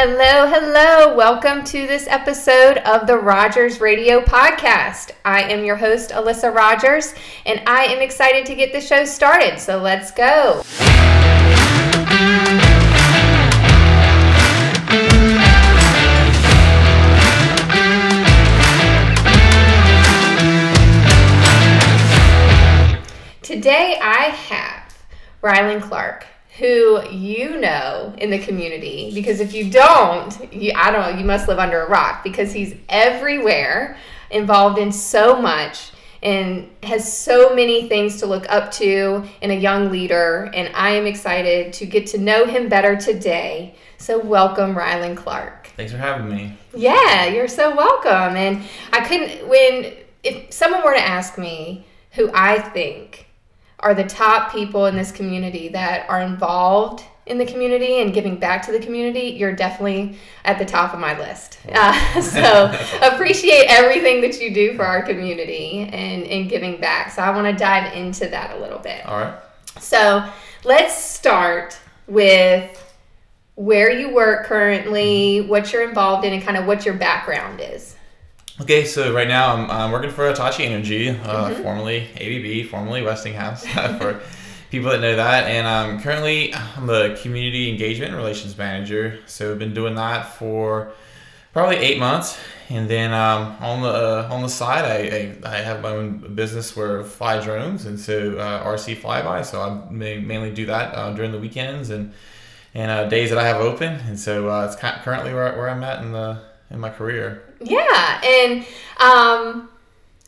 Hello, hello. Welcome to this episode of the Rogers Radio Podcast. I am your host, Alyssa Rogers, and I am excited to get the show started. So let's go. Today I have Ryland Clark, who you know in the community because if you don't, you, I don't know, you must live under a rock because he's everywhere, involved in so much and has so many things to look up to in a young leader and I am excited to get to know him better today. So welcome Ryland Clark. Thanks for having me. Yeah, you're so welcome. And I couldn't when if someone were to ask me who I think are the top people in this community that are involved in the community and giving back to the community, you're definitely at the top of my list. Uh, so appreciate everything that you do for our community and, and giving back. So I want to dive into that a little bit. All right. So let's start with where you work currently, what you're involved in, and kind of what your background is. Okay, so right now I'm, I'm working for Hitachi Energy, uh, formerly ABB, formerly Westinghouse, for people that know that. And um, currently I'm the community engagement relations manager. So I've been doing that for probably eight months. And then um, on the uh, on the side, I, I, I have my own business where I fly drones, and so uh, RC flyby. So I ma- mainly do that uh, during the weekends and and uh, days that I have open. And so uh, it's currently where, where I'm at in the in my career. Yeah, and um,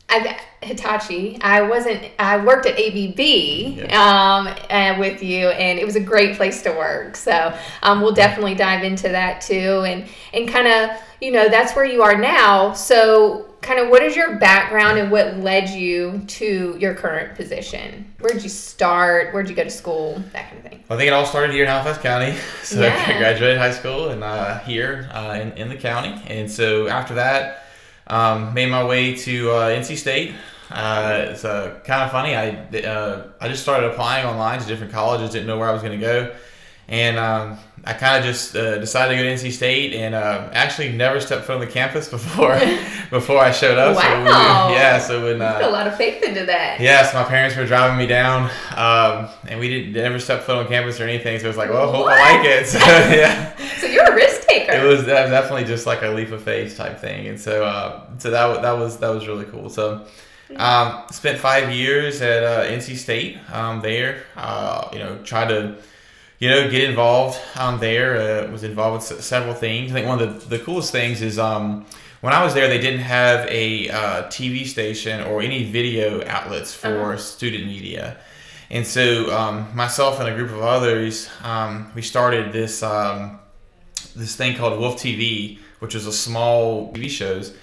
I, Hitachi. I wasn't. I worked at ABB um, uh, with you, and it was a great place to work. So um, we'll definitely dive into that too, and and kind of you know that's where you are now. So kind of what is your background and what led you to your current position? Where did you start? Where did you go to school? That kind of thing. I think it all started here in Halifax County. So Yeah. I graduated high school and uh, here uh, in, in the county. And so after that, um, made my way to uh, NC State. Uh, it's uh, kind of funny. I, uh, I just started applying online to different colleges, didn't know where I was going to go. And um, I kind of just uh, decided to go to NC State and uh, actually never stepped foot on the campus before before I showed up. So we- Wow. yeah, so when put a uh, lot of faith into that. Yes, my parents were driving me down, um, and we didn't never step foot on campus or anything. So it was like, well, hope I like it. So yeah, So you're a risk taker. it was that was definitely just like a leap of faith type thing. And so, uh, so that that was that was really cool. So, um, spent five years at uh, NC State um, there. Uh, you know, tried to. You know, get involved um, there. Uh, was involved with several things. I think one of the, the coolest things is um, when I was there, they didn't have a uh, TV station or any video outlets for student media. And so um, myself and a group of others, um, we started this um, this thing called Wolf TV, which was a small TV shows.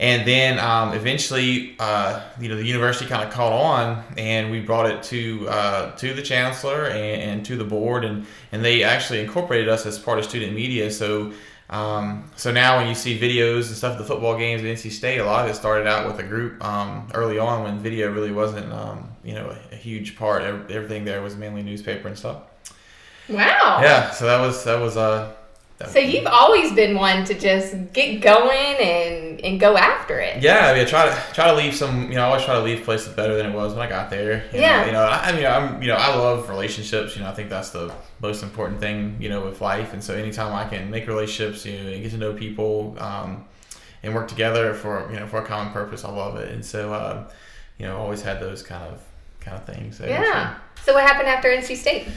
And then um, eventually, uh, you know, the university kind of caught on, and we brought it to uh, to the chancellor and, and to the board, and and they actually incorporated us as part of student media. So. Um, so now when you see videos and stuff, of the football games at NC State, a lot of it started out with a group um, early on when video really wasn't, um, you know, a, a huge part. Ev- Everything there was mainly newspaper and stuff. Wow. Yeah, so that was that was uh. So you've always been one to just get going and and go after it. Yeah, I mean, I try to try to leave some. You know, I always try to leave places better than it was when I got there. You Yeah. Know, you know, I, I mean, I'm you know, I love relationships. You know, I think that's the most important thing. You know, with life, and so anytime I can make relationships, you know, and get to know people, um, and work together for you know for a common purpose, I love it. And so, um, you know, always had those kind of kind of things. There, so. Yeah. So what happened after NC State?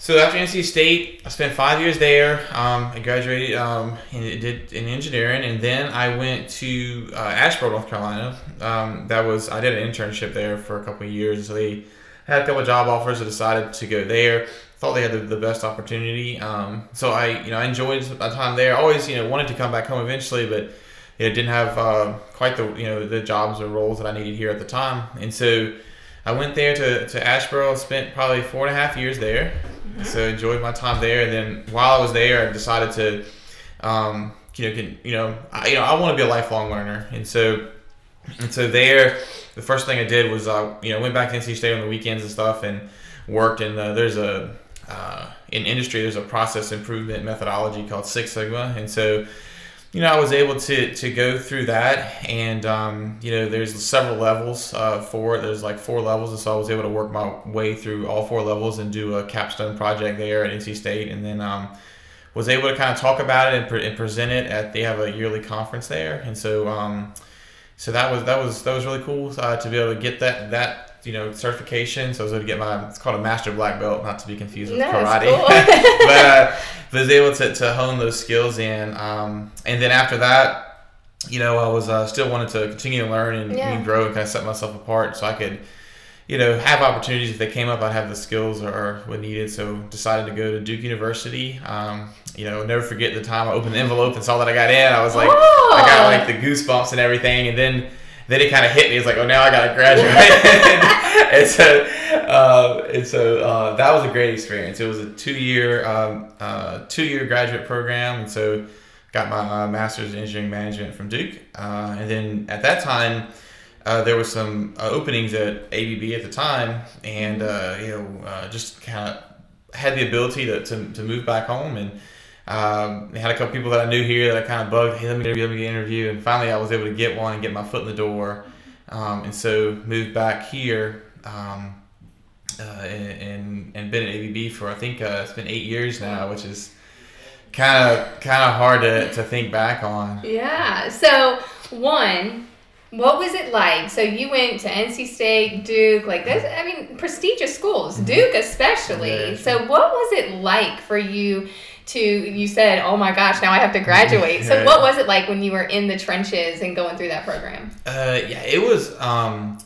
So after NC State, I spent five years there. Um, I graduated um, and did in engineering, and then I went to uh, Asheboro, North Carolina. Um, that was I did an internship there for a couple of years. So they had a couple of job offers. I decided to go there. Thought they had the, the best opportunity. Um, so I, you know, I enjoyed my time there. Always, you know, wanted to come back home eventually, but you know, didn't have uh, quite the you know the jobs or roles that I needed here at the time. And so I went there to, to Asheboro. Spent probably four and a half years there. So enjoyed my time there. And then while I was there, I decided to, um, you know, can, you know, I, you know, I want to be a lifelong learner. And so, and so there, the first thing I did was, uh, you know, went back to NC State on the weekends and stuff, and worked. And uh, there's a uh, in industry, there's a process improvement methodology called Six Sigma, and so you know, I was able to to go through that, and um, you know, there's several levels uh, for it. There's like four levels, and so I was able to work my way through all four levels and do a capstone project there at NC State, and then um, was able to kind of talk about it and, pre- and, present it at. They have a yearly conference there, and so um, so that was that was that was really cool uh, to be able to get that that you know certification. So I was able to get my it's called a master black belt, not to be confused with no, karate. Cool. but uh, was able to, to hone those skills in. Um, and then after that, you know, I was uh, still wanted to continue to learn and, yeah. and, grow and kind of set myself apart so I could, you know, have opportunities if they came up. I'd have the skills or, or what needed. So decided to go to Duke University. Um, you know, never forget the time I opened the envelope and saw that I got in. I was like, oh. I got like the goosebumps and everything. And then then it kind of hit me. It's like, oh, now I got to graduate. and so, uh, and so uh, that was a great experience. It was a two year um, uh, two year graduate program, and so got my uh, master's in engineering management from Duke. Uh, and then at that time. Uh, there was some openings at ABB at the time, and you know, just kind of had the ability to, to, to move back home and um, had a couple people that I knew here that I kind of bugged, hey, let me interview, let me get an interview. And finally, I was able to get one and get my foot in the door. Um, and so moved back here um, uh, and, and been at ABB for, I think uh, it's been eight years now, which is kind of kind of hard to, to think back on. Yeah. So, one, what was it like? So you went to NC State, Duke, like those, I mean, prestigious schools, mm-hmm. Duke especially. So what was it like for you to you said, "Oh my gosh, now I have to graduate." So what was it like when you were in the trenches and going through that program? Uh, yeah, it was. Um,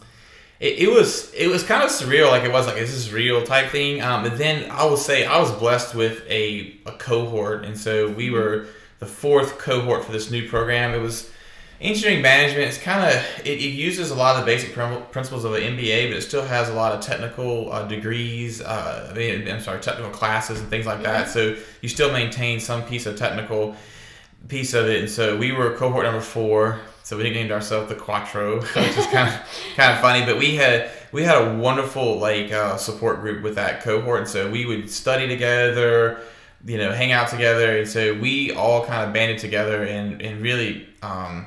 it, it, was it was kind of surreal. Like it was like is this real type thing. Um, but then I will say I was blessed with a a cohort, and so we mm-hmm. were the fourth cohort for this new program. It was engineering management is kind of it, it, uses a lot of the basic principles of an MBA, but it still has a lot of technical uh, degrees. Uh, I mean, I'm sorry, technical classes and things like mm-hmm. that. So you still maintain some piece of technical piece of it. And so we were cohort number four. So we nicknamed ourselves the Quattro, which is kind of kind of funny. But we had we had a wonderful like uh, support group with that cohort, and so we would study together you know, hang out together. And so we all kind of banded together and, and really um,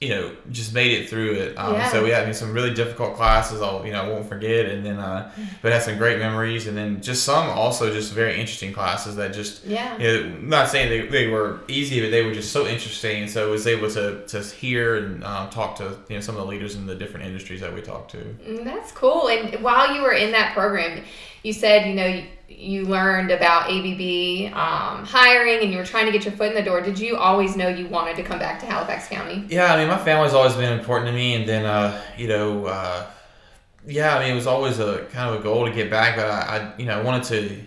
you know, just made it through it. Um, yeah. So we had I mean, some really difficult classes. I'll you know I won't forget, and then uh, but had some great memories, and then just some also just very interesting classes that just yeah. You know, not saying they, they were easy, but they were just so interesting, so I was able to to hear and um, talk to you know some of the leaders in the different industries that we talked to. Mm, that's cool. And while you were in that program, you said you know you learned about ABB um, hiring and you were trying to get your foot in the door, did you always know you wanted to come back to Halifax County? Yeah, I mean, my family's always been important to me, and then uh, you know, uh, yeah, I mean, it was always a kind of a goal to get back, but I, I, you know, I wanted to.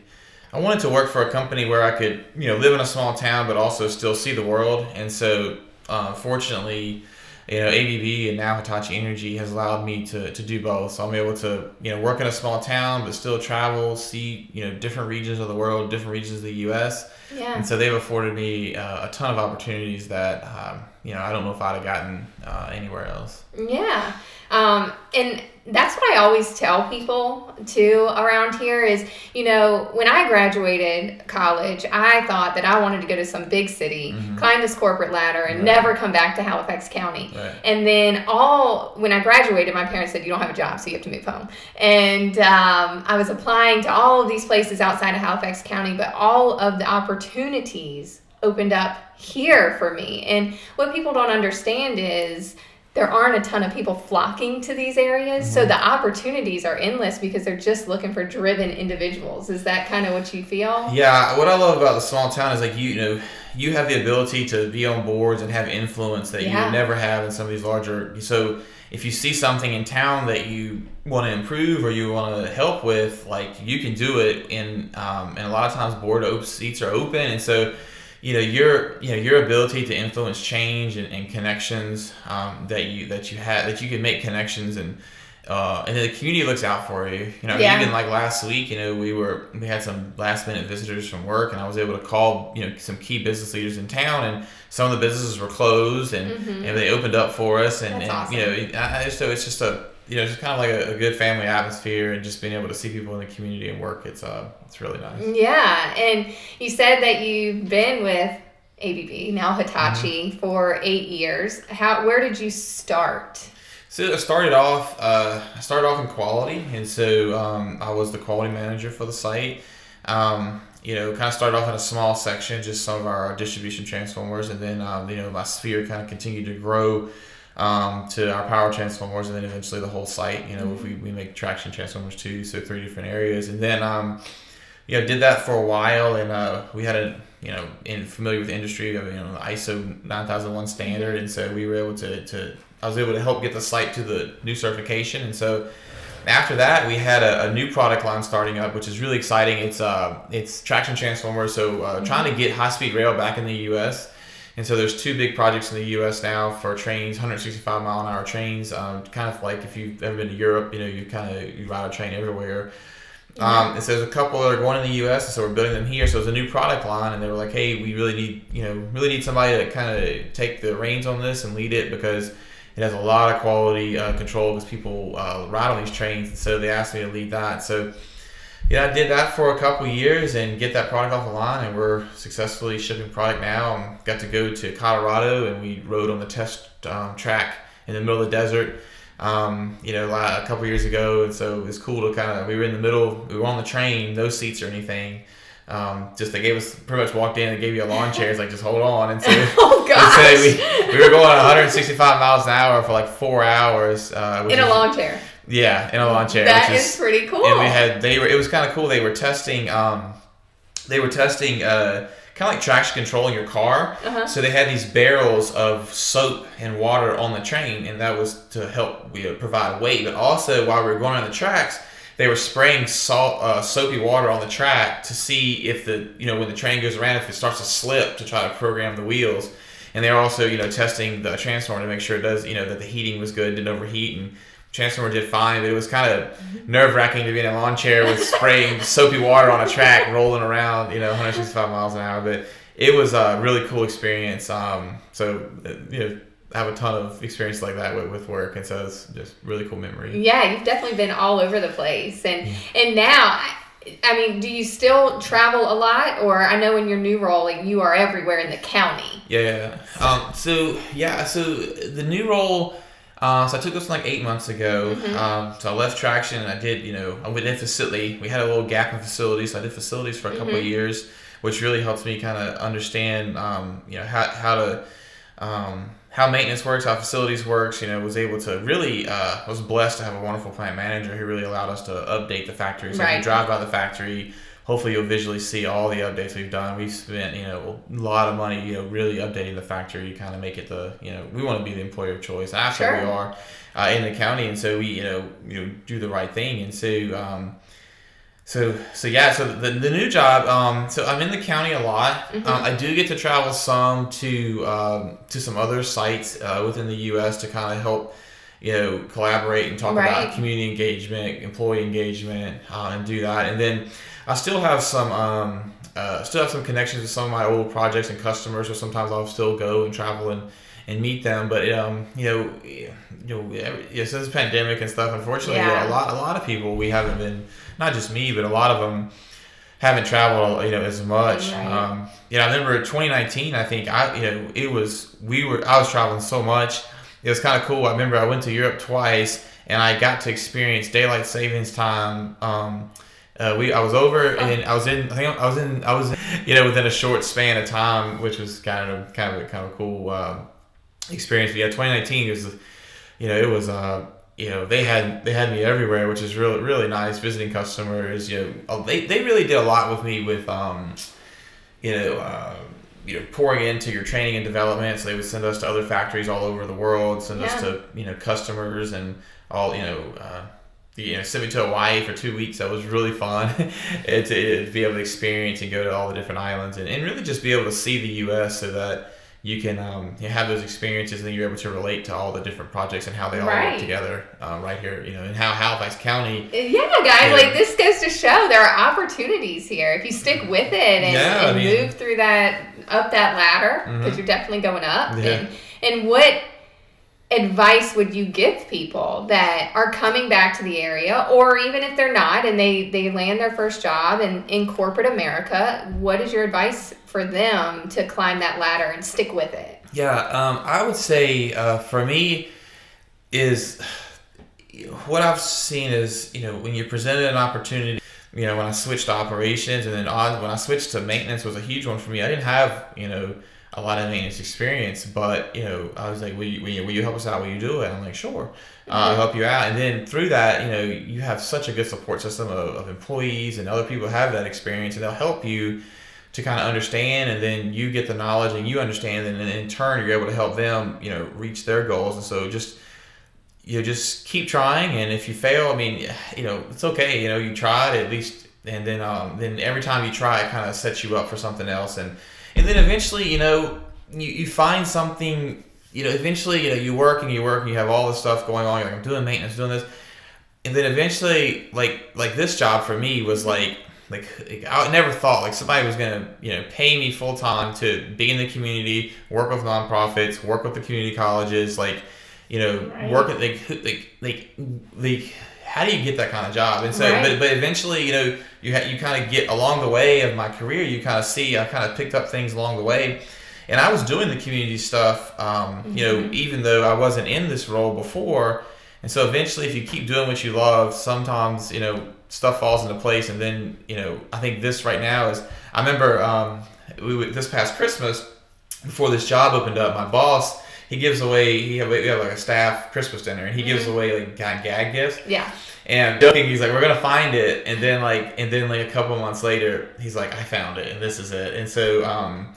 I wanted to work for a company where I could, you know, live in a small town, but also still see the world. And so, uh, fortunately, you know, ABB and now Hitachi Energy has allowed me to, to do both. So I'm able to, you know, work in a small town, but still travel, see, you know, different regions of the world, different regions of the U.S. Yeah. And so they've afforded me uh, a ton of opportunities that, um, you know, I don't know if I'd have gotten uh, anywhere else. Yeah. Um, and that's what I always tell people too around here is, you know, when I graduated college, I thought that I wanted to go to some big city, mm-hmm. climb this corporate ladder, and right. never come back to Halifax County. Right. And then all when I graduated, my parents said, "You don't have a job, so you have to move home." And um, I was applying to all of these places outside of Halifax County, but all of the opportunities opened up here for me. And what people don't understand is there aren't a ton of people flocking to these areas. Mm-hmm. So the opportunities are endless because they're just looking for driven individuals. Is that kind of what you feel? Yeah. What I love about the small town is like you, you know, you have the ability to be on boards and have influence that yeah. you would never have in some of these larger. So if you see something in town that you want to improve or you want to help with, like you can do it. In um, and a lot of times board seats are open, and so you know your you know your ability to influence change and, and connections um, that you that you had that you can make connections and uh, and then the community looks out for you. You know, yeah. even like last week, you know, we were we had some last minute visitors from work, and I was able to call you know some key business leaders in town, and some of the businesses were closed, and, mm-hmm. and they opened up for us, and, and awesome. you know, I, so it's just a you know, just kind of like a, a, good family atmosphere, and just being able to see people in the community and work. It's uh, it's really nice. Yeah, and you said that you've been with ABB now Hitachi mm-hmm. for eight years. How where did you start? So I started off. Uh, I started off in quality, and so um, I was the quality manager for the site. Um, you know, kind of started off in a small section, just some of our distribution transformers, and then um, you know my sphere kind of continued to grow um, to our power transformers, and then eventually the whole site. You know, mm-hmm. we, we make traction transformers too, so three different areas, and then um, you know did that for a while, and uh, we had a you know in familiar with the industry of you know ISO 9001 standard, and so we were able to to I was able to help get the site to the new certification, and so after that, we had a, a, new product line starting up, which is really exciting. It's uh, it's traction transformers, so uh, mm-hmm. trying to get high speed rail back in the U.S. And so there's two big projects in the U.S. now for trains, 165 mile an hour trains. Um, kind of like if you've ever been to Europe, you know, you kind of you ride a train everywhere. Um, and so there's a couple that are going in the U.S. And so we're building them here. So it's a new product line, and they were like, "Hey, we really need, you know, really need somebody to kind of take the reins on this and lead it because." It has a lot of quality uh, control because people uh, ride on these trains, and so they asked me to lead that. So, yeah, I did that for a couple years and get that product off the line, and we're successfully shipping product now. And got to go to Colorado, and we rode on the test um, track in the middle of the desert. Um, you know, a couple years ago, and so it was cool to kind of. We were in the middle. We were on the train, no seats or anything um, just they gave us pretty much walked in and gave you a lawn chair. It's like just hold on and so, oh gosh. And so we, we were going 165 miles an hour for like four hours uh, in a lawn chair. Yeah, in a lawn chair. That is, is, pretty cool. And we had they were it was kind of cool. They were testing um, they were testing uh, kind of like traction control in your car. Uh-huh. So they had these barrels of soap and water on the train, and that was to help you know, provide weight. But also while we were going on the tracks they were spraying salt, uh, soapy water on the track to see if the you know when the train goes around if it starts to slip to try to program the wheels. And they're also you know testing the transformer to make sure it does you know that the heating was good, didn't overheat, and transformer did fine. But it was kind of nerve wracking to be in a lawn chair with spraying soapy water on a track, rolling around you know 165 miles an hour. But it was a really cool experience. Um, so uh, you know have a ton of experience like that with, with work and so it's just really cool memory yeah you've definitely been all over the place and yeah. and now I mean, do you still travel a lot, or I know in your new role, like you are everywhere in the county? Yeah. Um. So yeah. So the new role. Uh, so I took this like eight months ago. Mm-hmm. Um, so I left Traction. I did, you know, I went in facility. We had a little gap in facilities. So I did facilities for a couple mm-hmm. of years, which really helps me kind of understand, um, you know, how how to um, how maintenance works, how facilities works. You know, was able to really uh, was blessed to have a wonderful plant manager who really allowed us to update the factory. So right. you drive by the factory. Hopefully, you'll visually see all the updates we've done. We've spent you know a lot of money, you know, really updating the factory. Kind of make it the you know we want to be the employer of choice. After sure. we are uh, in the county, and so we you know you know do the right thing, and so. Um, so so yeah, so the, the new job. Um, so I'm in the county a lot. Mm-hmm. Um, I do get to travel some to um, to some other sites uh, within the U.S. to kind of help you know collaborate and talk right. about community engagement, employee engagement, uh, and do that. And then I still have some. Um, uh, still have some connections with some of my old projects and customers, so sometimes I'll still go and travel and, and meet them. But um, you know, you know, yeah, since the pandemic and stuff, unfortunately, yeah. a lot a lot of people we haven't been not just me, but a lot of them haven't traveled, you know, as much. Right. Um, you know, I remember 2019. I think I, you know, it was we were I was traveling so much. It was kind of cool. I remember I went to Europe twice, and I got to experience daylight savings time. Um, uh, we I was over and I was in I think I was in I was you know within a short span of time, which was kind of kind of kind of cool uh, experience. But yeah, 2019 was you know it was uh, you know they had they had me everywhere, which is really really nice. Visiting customers, you know, oh, they they really did a lot with me with um, you know. Uh, you know, pouring into your training and development. So they would send us to other factories all over the world, send yeah. us to you know customers and all you know. You know, sent me to Hawaii for two weeks. That was really fun to, to, be able to experience and go to all the different islands and, and really just be able to see the U.S. so that you can um, you have those experiences and you're able to relate to all the different projects and how they all right. work together uh, right here you know and how halifax county uh, yeah guys know, like this goes to show there are opportunities here if you stick with it and, yeah, and I mean, move through that up that ladder because mm-hmm. you're definitely going up yeah. and, and what advice would you give people that are coming back to the area? Or even if they're not and they they land their first job in in corporate america what is your advice for them to climb that ladder and stick with it? Yeah um, i would say uh, for me is what i've seen is you know when you're presented an opportunity you know when i switched to operations and then on when i switched to maintenance was a huge one for me. I didn't have you know a lot of maintenance experience, but you know, I was like, will you, will you, will you help us out? Will you do it? I'm like, sure, uh, I'll help you out. And then through that, you know, you have such a good support system of, of employees and other people have that experience, and they'll help you to kind of understand. And then you get the knowledge and you understand, and then in turn, you're able to help them, you know, reach their goals. And so just you know, just keep trying, and if you fail, I mean, you know, it's okay. You know, you tried at least, and then um, then every time you try, it kind of sets you up for something else, and and then eventually, you know, you, you find something, you know, eventually, you know, you work and you work and you have all this stuff going on. You're like, I'm doing maintenance, doing this. And then eventually, like, like this job for me was like, like, like I never thought like somebody was gonna, you know, pay me full time to be in the community, work with nonprofits, work with the community colleges, like, you know, right. work at like, like, like, like how do you get that kind of job? And so, right. but, but eventually, you know, you ha- you kind of get along the way of my career, you kind of see, I kind of picked up things along the way. And I was doing the community stuff, um, mm-hmm. you know, mm-hmm. even though I wasn't in this role before. And so eventually, if you keep doing what you love, sometimes, you know, stuff falls into place. And then, you know, I think this right now is, I remember um, we, this past Christmas, before this job opened up, my boss, he gives away he have, we have like a staff Christmas dinner and he gives mm-hmm. away like kind of gag gifts. Yeah. And joking, he's like, "We're gonna find it," and then like, and then like a couple months later, he's like, "I found it, and this is it." And so, um,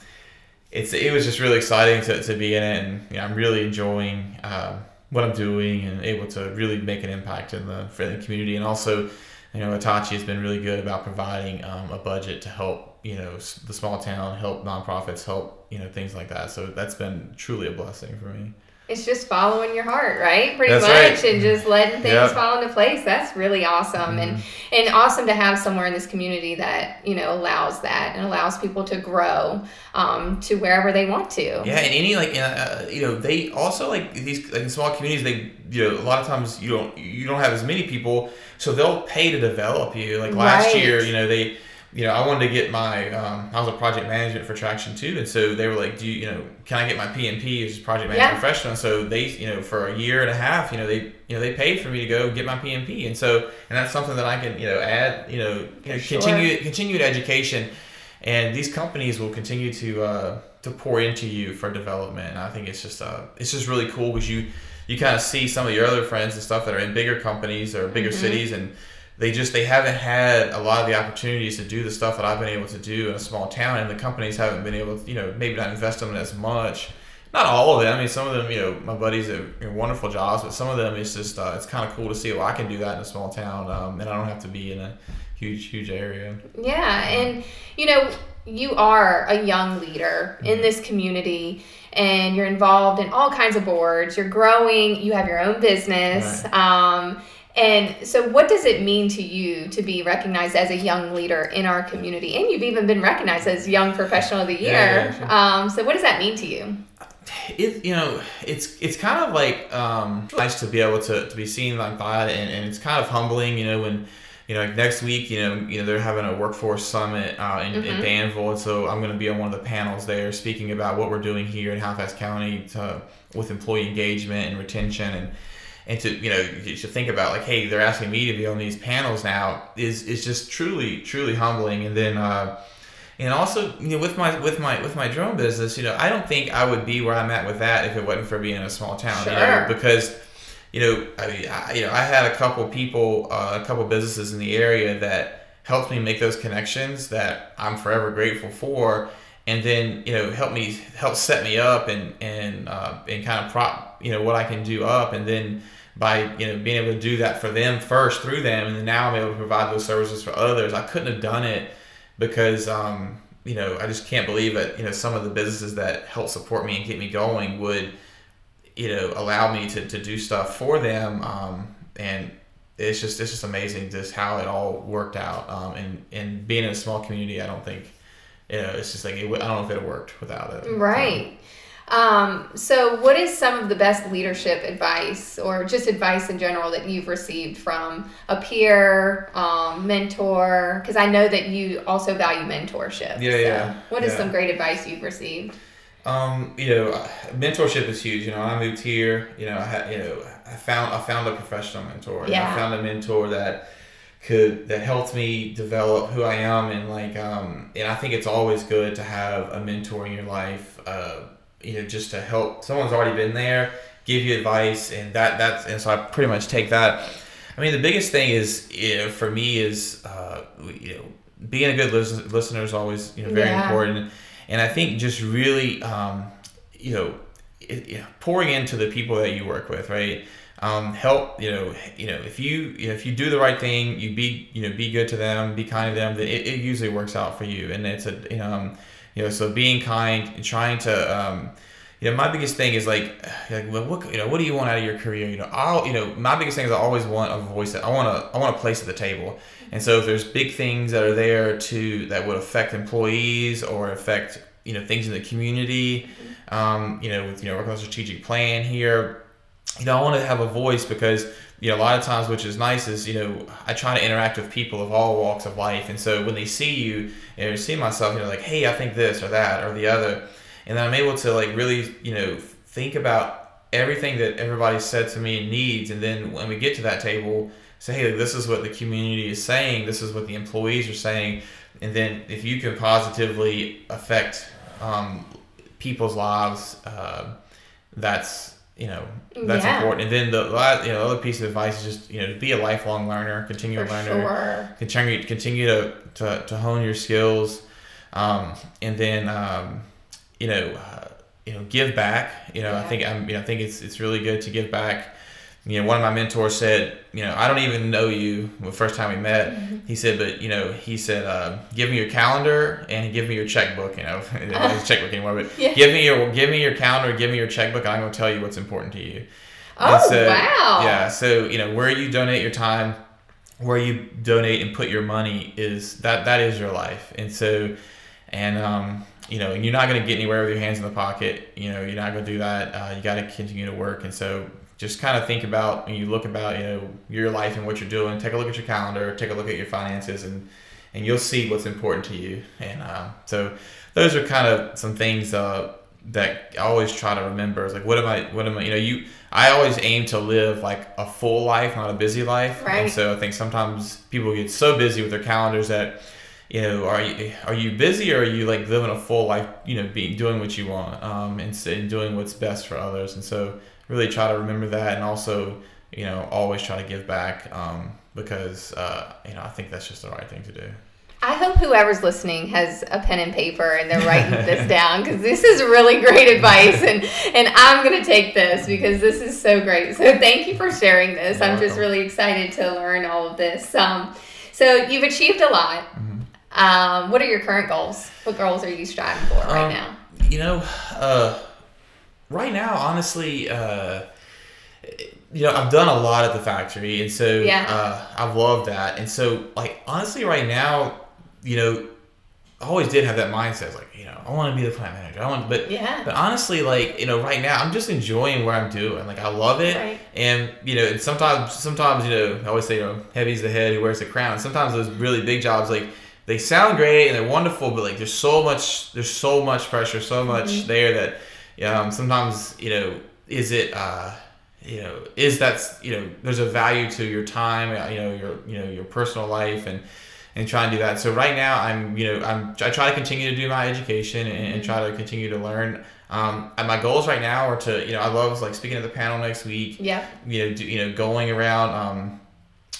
it's it was just really exciting to, to be in it, and you know, I'm really enjoying um, what I'm doing and able to really make an impact in the for the community, and also, you know, Hitachi has been really good about providing um, a budget to help you know the small town, help nonprofits, help you know things like that. So that's been truly a blessing for me it's just following your heart, right? Pretty That's much, right. and just letting things yep. fall into place. That's really awesome, mm-hmm. and and awesome to have somewhere in this community that you know allows that and allows people to grow um, to wherever they want to. Yeah, and any like uh, you know they also like these like in small communities they you know a lot of times you don't you don't have as many people, so they'll pay to develop you. Like last right. year, you know they you know, I wanted to get my, um, I was a project management for Traction too, and so they were like, "Do you, you know, can I get my PMP as project management yeah. professional?" So they, you know, for a year and a half, you know, they, you know, they paid for me to go get my PMP, and so, and that's something that I can, you know, add, you know, sure. continue continued education, and these companies will continue to uh, to pour into you for development. And I think it's just, uh, it's just really cool because you, you kind of see some of your other friends and stuff that are in bigger companies or bigger mm-hmm. cities and they just they haven't had a lot of the opportunities to do the stuff that I've been able to do in a small town, and the companies haven't been able to, you know, maybe not invest in them as much. Not all of them. I mean, some of them, you know, my buddies have you wonderful jobs, but some of them it's just uh, it's kind of cool to see. Well, I can do that in a small town, um, and I don't have to be in a huge, huge area. Yeah, and you know, you are a young leader in mm-hmm. this community and you're involved in all kinds of boards you're growing you have your own business right. um, and so, what does it mean to you to be recognized as a young leader in our community? And you've even been recognized as Young Professional of the Year. Yeah, yeah, sure. um, so, what does that mean to you? It you know it's it's kind of like um, nice to be able to, to be seen like that, and, and it's kind of humbling, you know, when you know, like next week, you know, you know, they're having a workforce summit uh, in, mm-hmm. in Danville, and so I'm going to be on one of the panels there, speaking about what we're doing here in Halifax County to, with employee engagement and retention, and and to you know you should think about like hey they're asking me to be on these panels now is is just truly truly humbling. And then uh, and also you know with my with my with my drone business you know I don't think I would be where I'm at with that if it wasn't for being in a small town sure. you know because you know I mean I, you know I had a couple people uh, a couple businesses in the area that helped me make those connections that I'm forever grateful for. And then you know help me help set me up and and uh, and kind of prop you know what I can do up. And then by you know being able to do that for them first through them, and now I'm able to provide those services for others. I couldn't have done it because um, you know I just can't believe that you know some of the businesses that help support me and get me going would you know allow me to, to do stuff for them um, and it's just it's just amazing just how it all worked out. Um, and and being in a small community I don't think you know it's just like it, I don't know if it worked without it. Right Um, so, what is some of the best leadership advice, or just advice in general, that you've received from a peer, um, mentor? Because I know that you also value mentorship. Yeah, so yeah. What is yeah. some great advice you've received? Um, you know, mentorship is huge. You know, I moved here. You know, I had, you know, I found I found a professional mentor. Yeah. I found a mentor that could that helped me develop who I am and like um and I think it's always good to have a mentor in your life. Uh, you know, just to help. Someone's already been there, give you advice, and that that's and so I pretty much take that. I mean, the biggest thing is you know for me is uh, you know being a good listen- listener is always you know very Yeah. important, and I think just really um, you know it, yeah, pouring into the people that you work with, right? Um, help you know you know if you, you know, if you do the right thing, you be you know be good to them, be kind to them. Then it, it usually works out for you, and it's a you know um, you know so being kind and trying to um, you know my biggest thing is like like well, what you know what do you want out of your career? You know I'll you know my biggest thing is I always want a voice that I want to I want a place at the table, and so if there's big things that are there to that would affect employees or affect you know things in the community, um, you know with you know working on a strategic plan here you know, I want to have a voice because, you know, a lot of times, which is nice, is, you know, I try to interact with people of all walks of life. And so when they see you, you know, see myself, you know, like, hey, I think this or that or the other. And then I'm able to, like, really, you know, think about everything that everybody said to me and needs. And then when we get to that table, say, hey, this is what the community is saying, this is what the employees are saying. And then if you can positively affect um, people's lives, uh, that's you know that's Yeah. important. And then the you know other piece of advice is just you know to be a lifelong learner, continue For to learner, sure. continue continue to, to, to hone your skills, um, and then um, you know uh, you know give back. You know I think I'm you know I think it's it's really good to give back. You know, one of my mentors said, you know, I don't even know you the first time we met. Mm-hmm. He said, but you know, he said, uh, give me your calendar and give me your checkbook. You know, it checkbook anymore, but Yeah. give me your give me your calendar, give me your checkbook, and I'm going to tell you what's important to you. Oh, so, wow. Yeah, so you know where you donate your time, where you donate and put your money is that that is your life, and so, and um, you know, and you're not going to get anywhere with your hands in the pocket. You know, you're not going to do that. Uh, you got to continue to work, and so just kind of think about when you look about you know your life and what you're doing. Take a look at your calendar, take a look at your finances, and and you'll see what's important to you. And um, so those are kind of some things uh, that I always try to remember. Is like, what am I? What am I? You know, you. I always aim to live like a full life, not a busy life. Right. And so I think sometimes people get so busy with their calendars that, you know, are you are you busy or are you like living a full life? You know, being doing what you want, um, and, and doing what's best for others. And so really try to remember that, and also, you know, always try to give back, um, because uh, you know I think that's just the right thing to do. I hope whoever's listening has a pen and paper and they're writing this down because this is really great advice and and I'm gonna take this because this is so great. So thank you for sharing this. You're I'm just really excited to learn all of this. Um, so you've achieved a lot. Mm-hmm. Um, what are your current goals? What goals are you striving for right Um, now? You know, uh, right now, honestly, uh, you know, I've done a lot at the factory, and so Yeah. uh, I've loved that. And so, like, honestly, right now, you know, I always did have that mindset, like, you know, I want to be the plant manager. I want, but Yeah. but honestly, like, you know, right now, I'm just enjoying what I'm doing. Like, I love it, Right. and you know, and sometimes, sometimes, you know, I always say, you know, heavy's the head who wears the crown. Sometimes those really big jobs, like, they sound great and they're wonderful, but like, there's so much, there's so much pressure, so much Mm-hmm. there that, um, sometimes, you know, is it, uh, you know, is that, you know, there's a value to your time, uh, you know, your, you know, your personal life and, and try and do that. So right now, I'm you know I'm I try to continue to do my education and, and try to continue to learn. Um, and my goals right now are to you know I love like speaking at the panel next week. Yeah. You know do, you know going around. Um,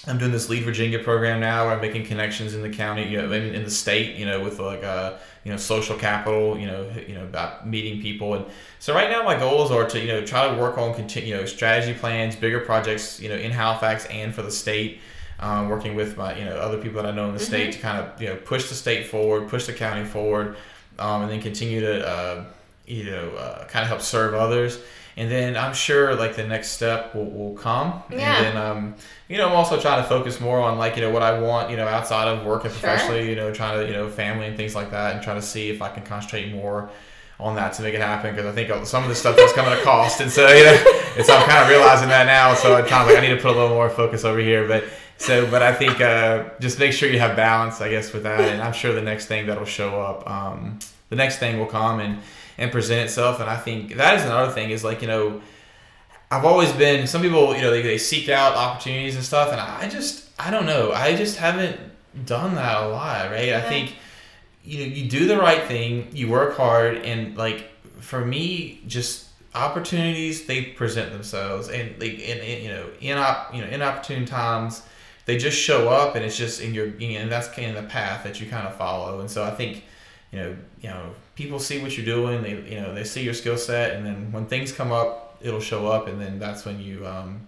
I'm doing this Lead Virginia program now where I'm making connections in the county, you know, in, in the state, you know, with like uh, you know social capital, you know, you know about meeting people, and so right now my goals are to you know try to work on continue you know strategy plans, bigger projects, you know, in Halifax and for the state um, working with my you know other people that I know in the state to kind of you know push the state forward, push the county forward, um, and then continue to uh, you know uh, kind of help serve others. And then I'm sure like the next step will, will come. Yeah. And then um, you know I'm also trying to focus more on like you know what I want you know outside of work and Sure. professionally you know trying to you know family and things like that and trying to see if I can concentrate more on that to make it happen because I think some of the stuff was coming at a cost, and so you know, and so I'm kind of realizing that now. So I'm kind of like I need to put a little more focus over here, but so but I think uh, just make sure you have balance, I guess, with that, and I'm sure the next thing that'll show up, um, the next thing will come and and present itself, and I think that is another thing is like you know. I've always been. Some people, you know, they, they seek out opportunities and stuff, and I just, I don't know. I just haven't done that a lot, right? I think you know you do the right thing you work hard and like for me just opportunities they present themselves and like in, in you know in op, you know inopportune times they just show up and it's just in your you know, and that's kind of the path that you kind of follow and so i think you know you know people see what you're doing they you know they see your skill set and then when things come up it'll show up and then that's when you um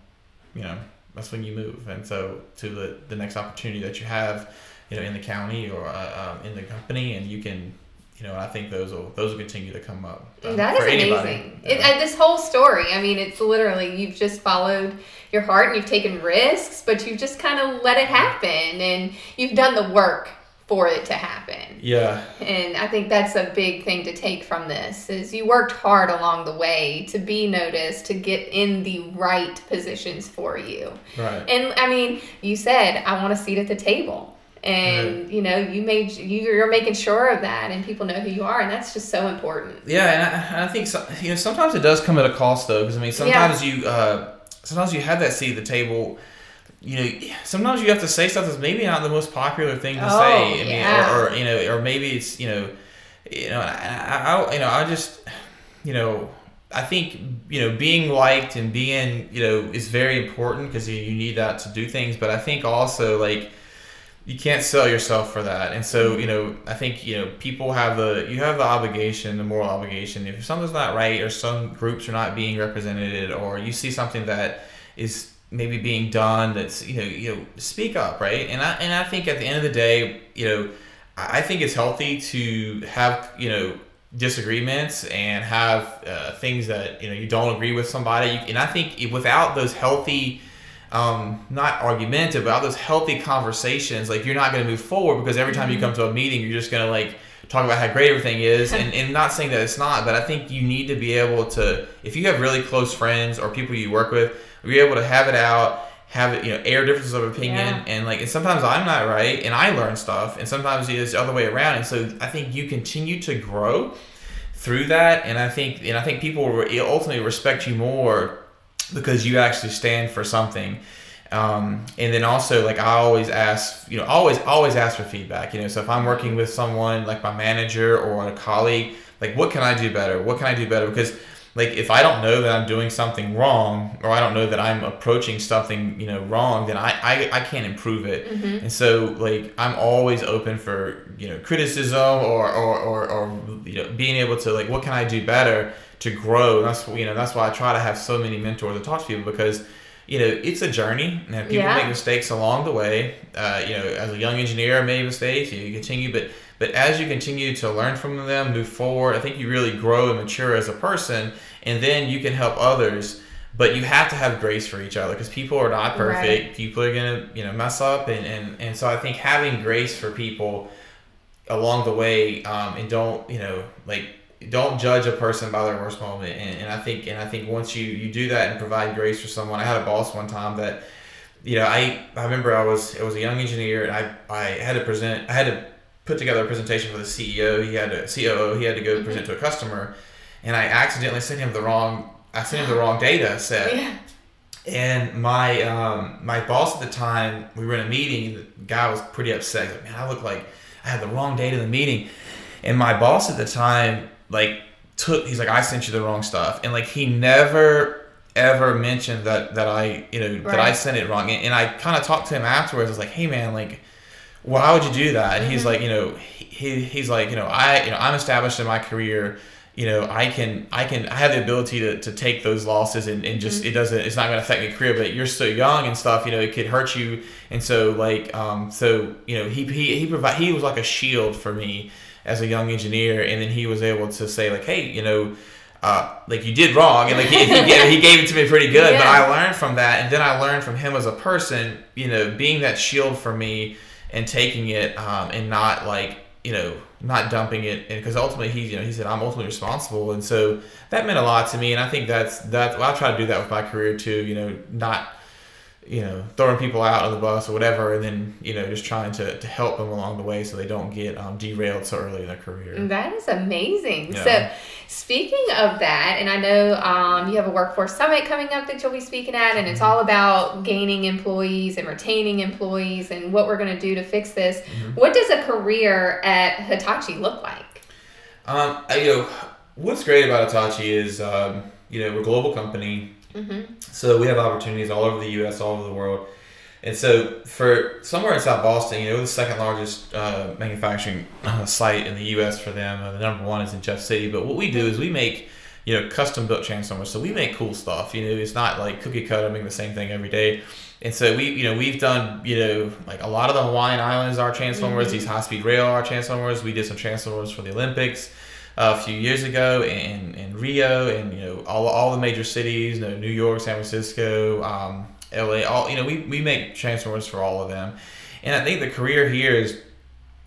you know that's when you move and so to the the next opportunity that you have you know in the county or uh, um, in the company, and you can you know, I think those will those will continue to come up. Um, that is amazing. It, this whole story, I mean, it's literally you've just followed your heart and you've taken risks, but you've just kind of let it happen, and you've done the work for it to happen. Yeah. And I think that's a big thing to take from this is you worked hard along the way to be noticed, to get in the right positions for you. Right. And I mean, you said I want a seat at the table and right. you know you made you're making sure of that and people know who you are and that's just so important yeah and i, I think so, you know sometimes it does come at a cost though because i mean sometimes yeah. you uh, sometimes you have that seat at the table you know sometimes you have to say stuff that's maybe not the most popular thing to oh, say i mean yeah. or, or, you know or maybe it's you know you know I, I you know i just you know I think you know being liked and being you know is very important because you, you need that to do things. But I think also like you can't sell yourself for that and so you know i think you know people have the you have the obligation the moral obligation if something's not right or some groups are not being represented or you see something that is maybe being done that's you know you know speak up right? And i and i think at the end of the day you know i think it's healthy to have you know disagreements and have uh, things that you know you don't agree with somebody. And i think without those healthy um, not argumentative, but all those healthy conversations, like you're not going to move forward because every time you come to a meeting, you're just going to like talk about how great everything is. and, and not saying that it's not, but I think you need to be able to, if you have really close friends or people you work with, be able to have it out, have it, you know, air differences of opinion. Yeah. And like, and sometimes I'm not right and I learn stuff, and sometimes it's the other way around. And so I think you continue to grow through that. And I think, and I think people will ultimately respect you more because you actually stand for something. Um, and then also like I always ask, you know, always always ask for feedback. You know, so if I'm working with someone like my manager or a colleague, like what can I do better? What can I do better? Because like if I don't know that I'm doing something wrong or I don't know that I'm approaching something you know wrong, then I I, I can't improve it. Mm-hmm. And so like I'm always open for you know criticism or or, or or you know being able to like what can I do better to grow. That's you know that's why I try to have so many mentors to talk to people because you know it's a journey and people yeah. make mistakes along the way. Uh, you know, as a young engineer, I made mistakes. You continue, but but as you continue to learn from them, move forward, I think you really grow and mature as a person, and then you can help others. But you have to have grace for each other because people are not perfect. Right. People are gonna you know mess up, and, and and so I think having grace for people along the way, um, and don't you know like don't judge a person by their worst moment and, and, i think and i think once you you do that and provide grace for someone i had a boss one time that you know i i remember i was it was a young engineer and i i had to present i had to put together a presentation for the ceo he had to coo he had to go mm-hmm. present to a customer and i accidentally sent him the wrong i sent him the wrong data set. Yeah. and my um, my boss at the time we were in a meeting the guy was pretty upset. Like, man i look like i had the wrong data in the meeting. And my boss at the time like took he's like I sent you the wrong stuff. And like he never ever mentioned that that I you know right. that I sent it wrong. And, and I kind of talked to him afterwards. I was like hey man like why would you do that? And mm-hmm. he's like you know he, he's like you know I you know I'm established in my career you know I can I can I have the ability to, to take those losses and, and just mm-hmm. it doesn't it's not going to affect your career but you're so young and stuff you know it could hurt you and so like um so you know he he he provide he was like a shield for me as a young engineer, and then he was able to say like, hey, you know. Uh, like you did wrong, and like he, he, gave, he gave it to me pretty good. Yeah. But I learned from that, and then I learned from him as a person. You know, being that shield for me and taking it, um, and not like you know not dumping it and because ultimately he you know he said I'm ultimately responsible. And so that meant a lot to me and I think that's that well, I try to do that with my career too you know not you know, throwing people out of the bus or whatever, and then you know, just trying to, to help them along the way so they don't get um, derailed so early in their career. That is amazing. Yeah. So, speaking of that, and I know um, you have a workforce summit coming up that you'll be speaking at, and it's mm-hmm. all about gaining employees and retaining employees and what we're going to do to fix this. Mm-hmm. What does a career at Hitachi look like? Um, you know, what's great about Hitachi is, um, you know, we're a global company Mm-hmm. So we have opportunities all over the U.S., all over the world. And so for somewhere in South Boston, you know, the second largest uh, manufacturing uh, site in the U.S. for them. Uh, the number one is in Jeff City. But what we do is we make, you know, custom built transformers. So we make cool stuff. You know, it's not like cookie cutter making the same thing every day. And so we, you know, we've done, you know, like a lot of the Hawaiian Islands are transformers. Mm-hmm. These high speed rail are transformers. We did some transformers for the Olympics a few years ago in, in Rio and you know all, all the major cities, you know, New York, San Francisco, um, LA, all you know we, we make transformers for all of them. And I think the career here is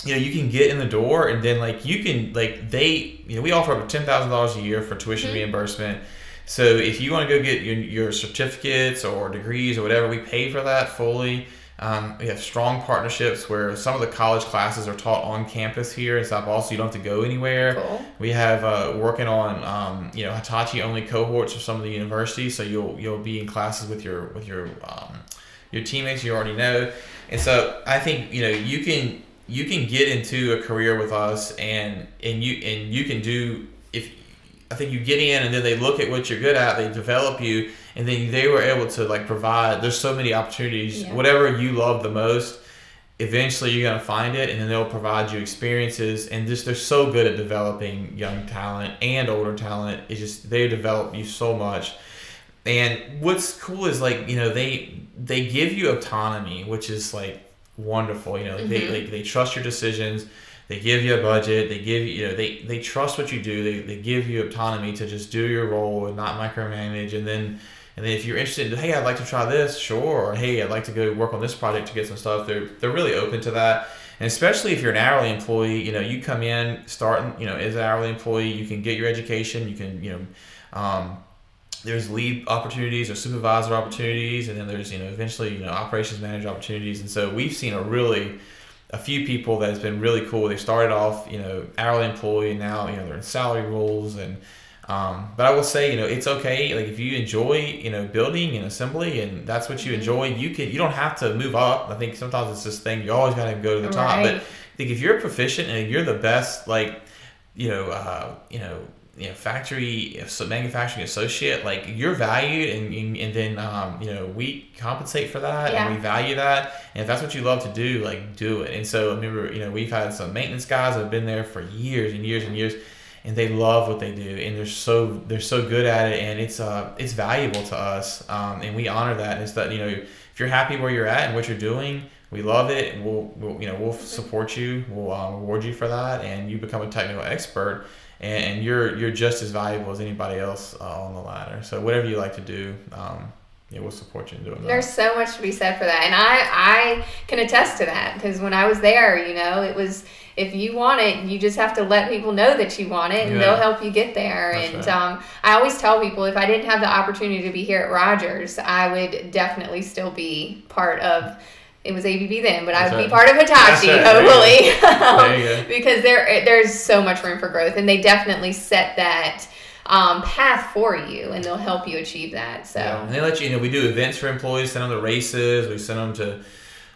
you know you can get in the door and then like you can like they you know we offer up ten thousand dollars a year for tuition mm-hmm. reimbursement. So if you want to go get your, your certificates or degrees or whatever, we pay for that fully. Um, we have strong partnerships where some of the college classes are taught on campus here in South Boston. You don't have to go anywhere. Cool. We have uh, working on um, you know Hitachi only cohorts for some of the universities, so you'll you'll be in classes with your with your um, your teammates you already know, and so I think you know you can you can get into a career with us and and you and you can do if I think you get in and then they look at what you're good at, they develop you and then they were able to like provide there's so many opportunities yeah. whatever you love the most eventually you're going to find it and then they'll provide you experiences. And just they're so good at developing young talent and older talent. It's just they develop you so much. And what's cool is like you know they they give you autonomy which is like wonderful. You know mm-hmm. they like they trust your decisions. They give you a budget. They give you you know they they trust what you do. They, they give you autonomy to just do your role and not micromanage. And then and then if you're interested, hey, I'd like to try this, sure. Or hey, I'd like to go work on this project to get some stuff. They're they're really open to that. And especially if you're an hourly employee, you know, you come in starting, you know, as an hourly employee, you can get your education. You can, you know, um, there's lead opportunities or supervisor opportunities, and then there's, you know, eventually, you know, operations manager opportunities. And so we've seen a really a few people that has been really cool. They started off, you know, hourly employee, now you know they're in salary roles and um, but I will say, you know, it's okay. Like if you enjoy, you know, building and assembly, and that's what you mm-hmm. enjoy, you can. You don't have to move up. I think sometimes it's this thing you always got to go to the top. Right. But I think if you're proficient and you're the best, like, you know, uh, you know, you know, factory so manufacturing associate, like you're valued, and and then um, you know we compensate for that, yeah. and we value that. And if that's what you love to do, like do it. And so I remember, you know, we've had some maintenance guys that have been there for years and years and years and they love what they do and they're so they're so good at it and it's uh it's valuable to us um, and we honor that and that you know if you're happy where you're at and what you're doing we love it and we'll, we'll you know we'll support you we'll um, reward you for that and you become a technical expert and, and you're you're just as valuable as anybody else uh, on the ladder so whatever you like to do um, yeah, we'll support you in doing that. There's so much to be said for that, and I I can attest to that because when I was there, you know, it was if you want it, you just have to let people know that you want it, and yeah. they'll help you get there. That's and right. um, I always tell people if I didn't have the opportunity to be here at Rogers, I would definitely still be part of. It was ABB then, but That's I would right. be part of Hitachi, right. hopefully, um, because there there's so much room for growth, and they definitely set that. Um, path for you, and they'll help you achieve that. So, yeah. and they let you, you know, we do events for employees, send them to races, we send them to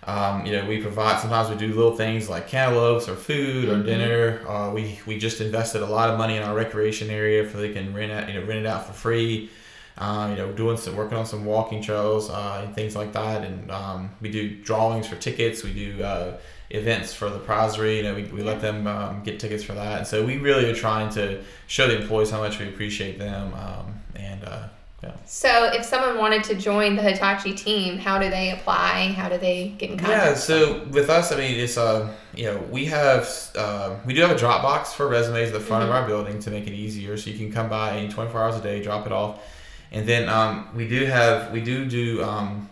um, you know, we provide. Sometimes we do little things like cantaloupes or food mm-hmm. or dinner. Uh, we we just invested a lot of money in our recreation area so they can rent it, you know, rent it out for free. Um, you know, doing some working on some walking trails uh, and things like that. And um, we do drawings for tickets. We do uh, events for the prizery. You know, we, we let them um, get tickets for that. And so we really are trying to show the employees how much we appreciate them. Um, and uh, yeah. So, if someone wanted to join the Hitachi team, how do they apply? How do they get in contact? Yeah, so with us, I mean, it's uh, you know, we have uh, we do have a Dropbox for resumes at the front mm-hmm. of our building to make it easier, so you can come by 24 hours a day, drop it off, and then um, we do have we do do um,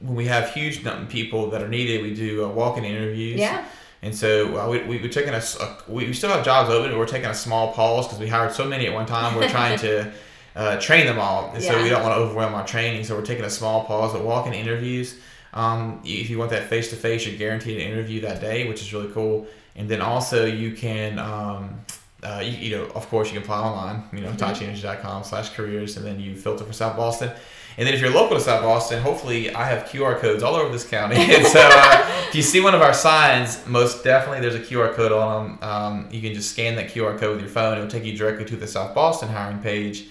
when we have huge people that are needed, we do uh, walk-in interviews. Yeah. And so uh, we, we, we're taking a, a, we still have jobs open, but we're taking a small pause because we hired so many at one time. We're trying to uh, train them all, and yeah. so we don't want to overwhelm our training. So we're taking a small pause. But walk-in interviews, um, if you want that face to face, you're guaranteed an interview that day, which is really cool. And then also you can. Um, uh, you, you, know, of course, you can apply online, you know, mm-hmm. slash careers, and then you filter for South Boston. And then if you're local to South Boston, hopefully I have QR codes all over this county. and so uh, if you see one of our signs, most definitely there's a QR code on them. Um, you can just scan that QR code with your phone. It'll take you directly to the South Boston hiring page.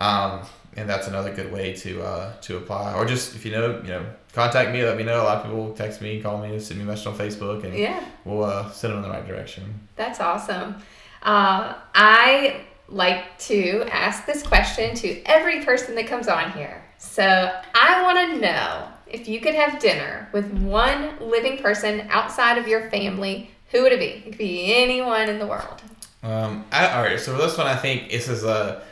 Um, and that's another good way to uh, to apply. Or just if you know, you know, contact me. Let me know. A lot of people text me, call me, send me a message on Facebook, and yeah, we'll uh, send them in the right direction. That's awesome. Uh, I like to ask this question to every person that comes on here. So I want to know if you could have dinner with one living person outside of your family, who would it be? It could be anyone in the world. Um, I, all right. So this one, I think this is a,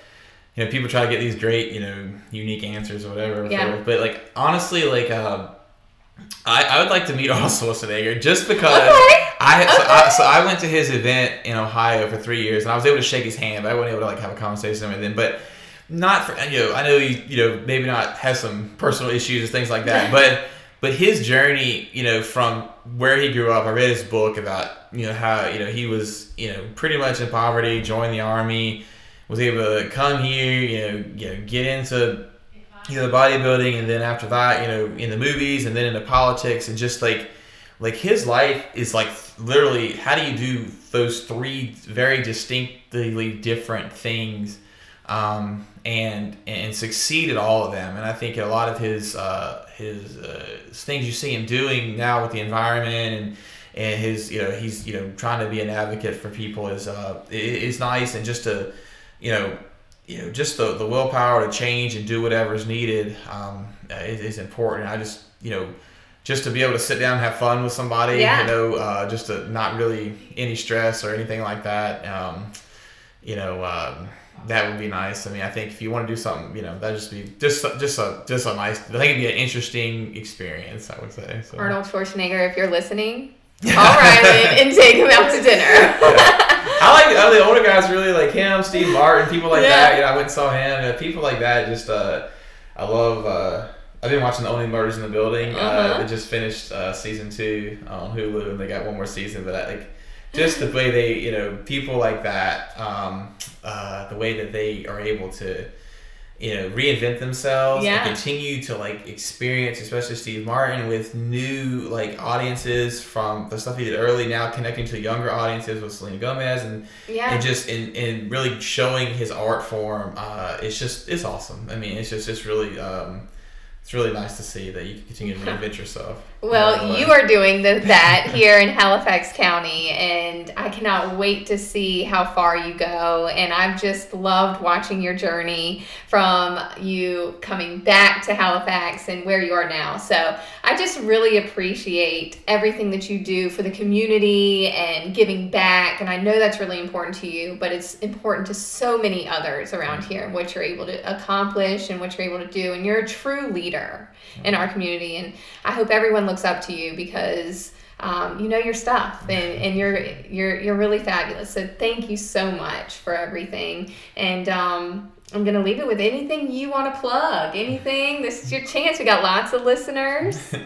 you know, people try to get these great, you know, unique answers or whatever. Yeah. For, but like honestly, like, uh, I, I would like to meet Arnold Schwarzenegger just because okay. I, okay. so I so I went to his event in Ohio for three years and I was able to shake his hand, but I wasn't able to like have a conversation with him. But not for you know I know he you know maybe not has some personal issues and things like that, but but his journey you know from where he grew up. I read his book about you know how you know he was you know pretty much in poverty, joined the army, was able to come here, you know, you know get into you know the bodybuilding, and then after that you know in the movies, and then into politics, and just like like his life is like literally how do you do those three very distinctly different things um, and and succeed at all of them. And I think a lot of his uh, his uh, things you see him doing now with the environment and and his you know he's you know trying to be an advocate for people is uh, is nice and just to you know you know just the, the willpower to change and do whatever is needed um, is, is important. I just you know just to be able to sit down and have fun with somebody, yeah. you know, uh, just to not really any stress or anything like that. Um, you know, um, that would be nice. I mean, I think if you want to do something, you know, that just be just just a just a nice. I think it'd be an interesting experience. I would say. So. Arnold Schwarzenegger, if you're listening, all right, and take him out to dinner. yeah. I like uh, the older guys really like him, Steve Martin, people like yeah. that. You know, I went and saw him. Uh, people like that, just uh, I love. Uh, I've been watching the Only Murders in the Building. Uh, uh-huh. they just finished uh, season two on Hulu, and they got one more season. But I, like, just the way they, you know, people like that, um, uh, the way that they are able to, you know, reinvent themselves yeah. and continue to like experience, especially Steve Martin, with new like audiences from the stuff he did early. Now connecting to younger audiences with Selena Gomez and yeah. and just in, in really showing his art form. Uh, it's just it's awesome. I mean, it's just it's really. Um, it's really nice to see that you can continue to reinvent yourself. Well, you are doing the, that here in Halifax County, and I cannot wait to see how far you go. And I've just loved watching your journey from you coming back to Halifax and where you are now. So I just really appreciate everything that you do for the community and giving back. And I know that's really important to you, but it's important to so many others around mm-hmm. here and what you're able to accomplish and what you're able to do. And you're a true leader in our community. And I hope everyone looks up to you because um, you know your stuff and, and you're you're you're really fabulous. So thank you so much for everything. And um, I'm gonna leave it with anything you want to plug. Anything. This is your chance. We got lots of listeners.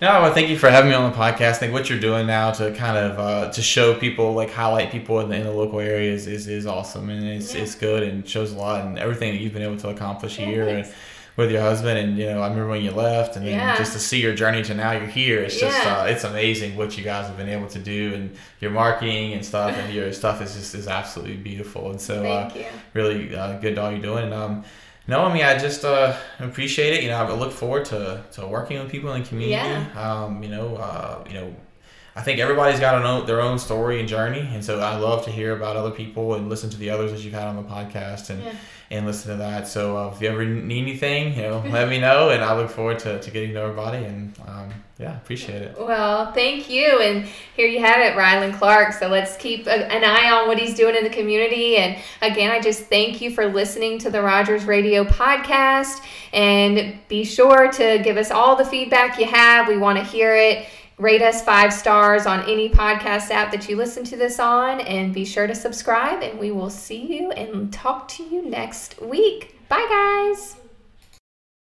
No, well, thank you for having me on the podcast. I think what you're doing now to kind of uh, to show people, like highlight people in the, in the local areas, is, is awesome and it's, yeah. it's good and shows a lot and everything that you've been able to accomplish yeah, here. And, with your husband and you know I remember when you left and then yeah. just to see your journey to now you're here it's just yeah. uh, it's amazing what you guys have been able to do and your marketing and stuff and your stuff is just is absolutely beautiful and so uh, really uh, good all you're doing and um no, I mean I just uh, appreciate it. You know, I look forward to, to working with people in the community. Yeah. Um, you know, uh, you know, I think everybody's got an own, their own story and journey, and so I love to hear about other people and listen to the others that you've had on the podcast and yeah and listen to that. So uh, if you ever need anything, you know, let me know, and I look forward to, to getting to know everybody. And um, yeah, appreciate it. Well, thank you. And here you have it, Ryland Clark. So let's keep a, an eye on what he's doing in the community. And again, I just thank you for listening to the Rogers Radio podcast. And be sure to give us all the feedback you have. We want to hear it. Rate us five stars on any podcast app that you listen to this on, and be sure to subscribe. And we will see you and talk to you next week. Bye, guys.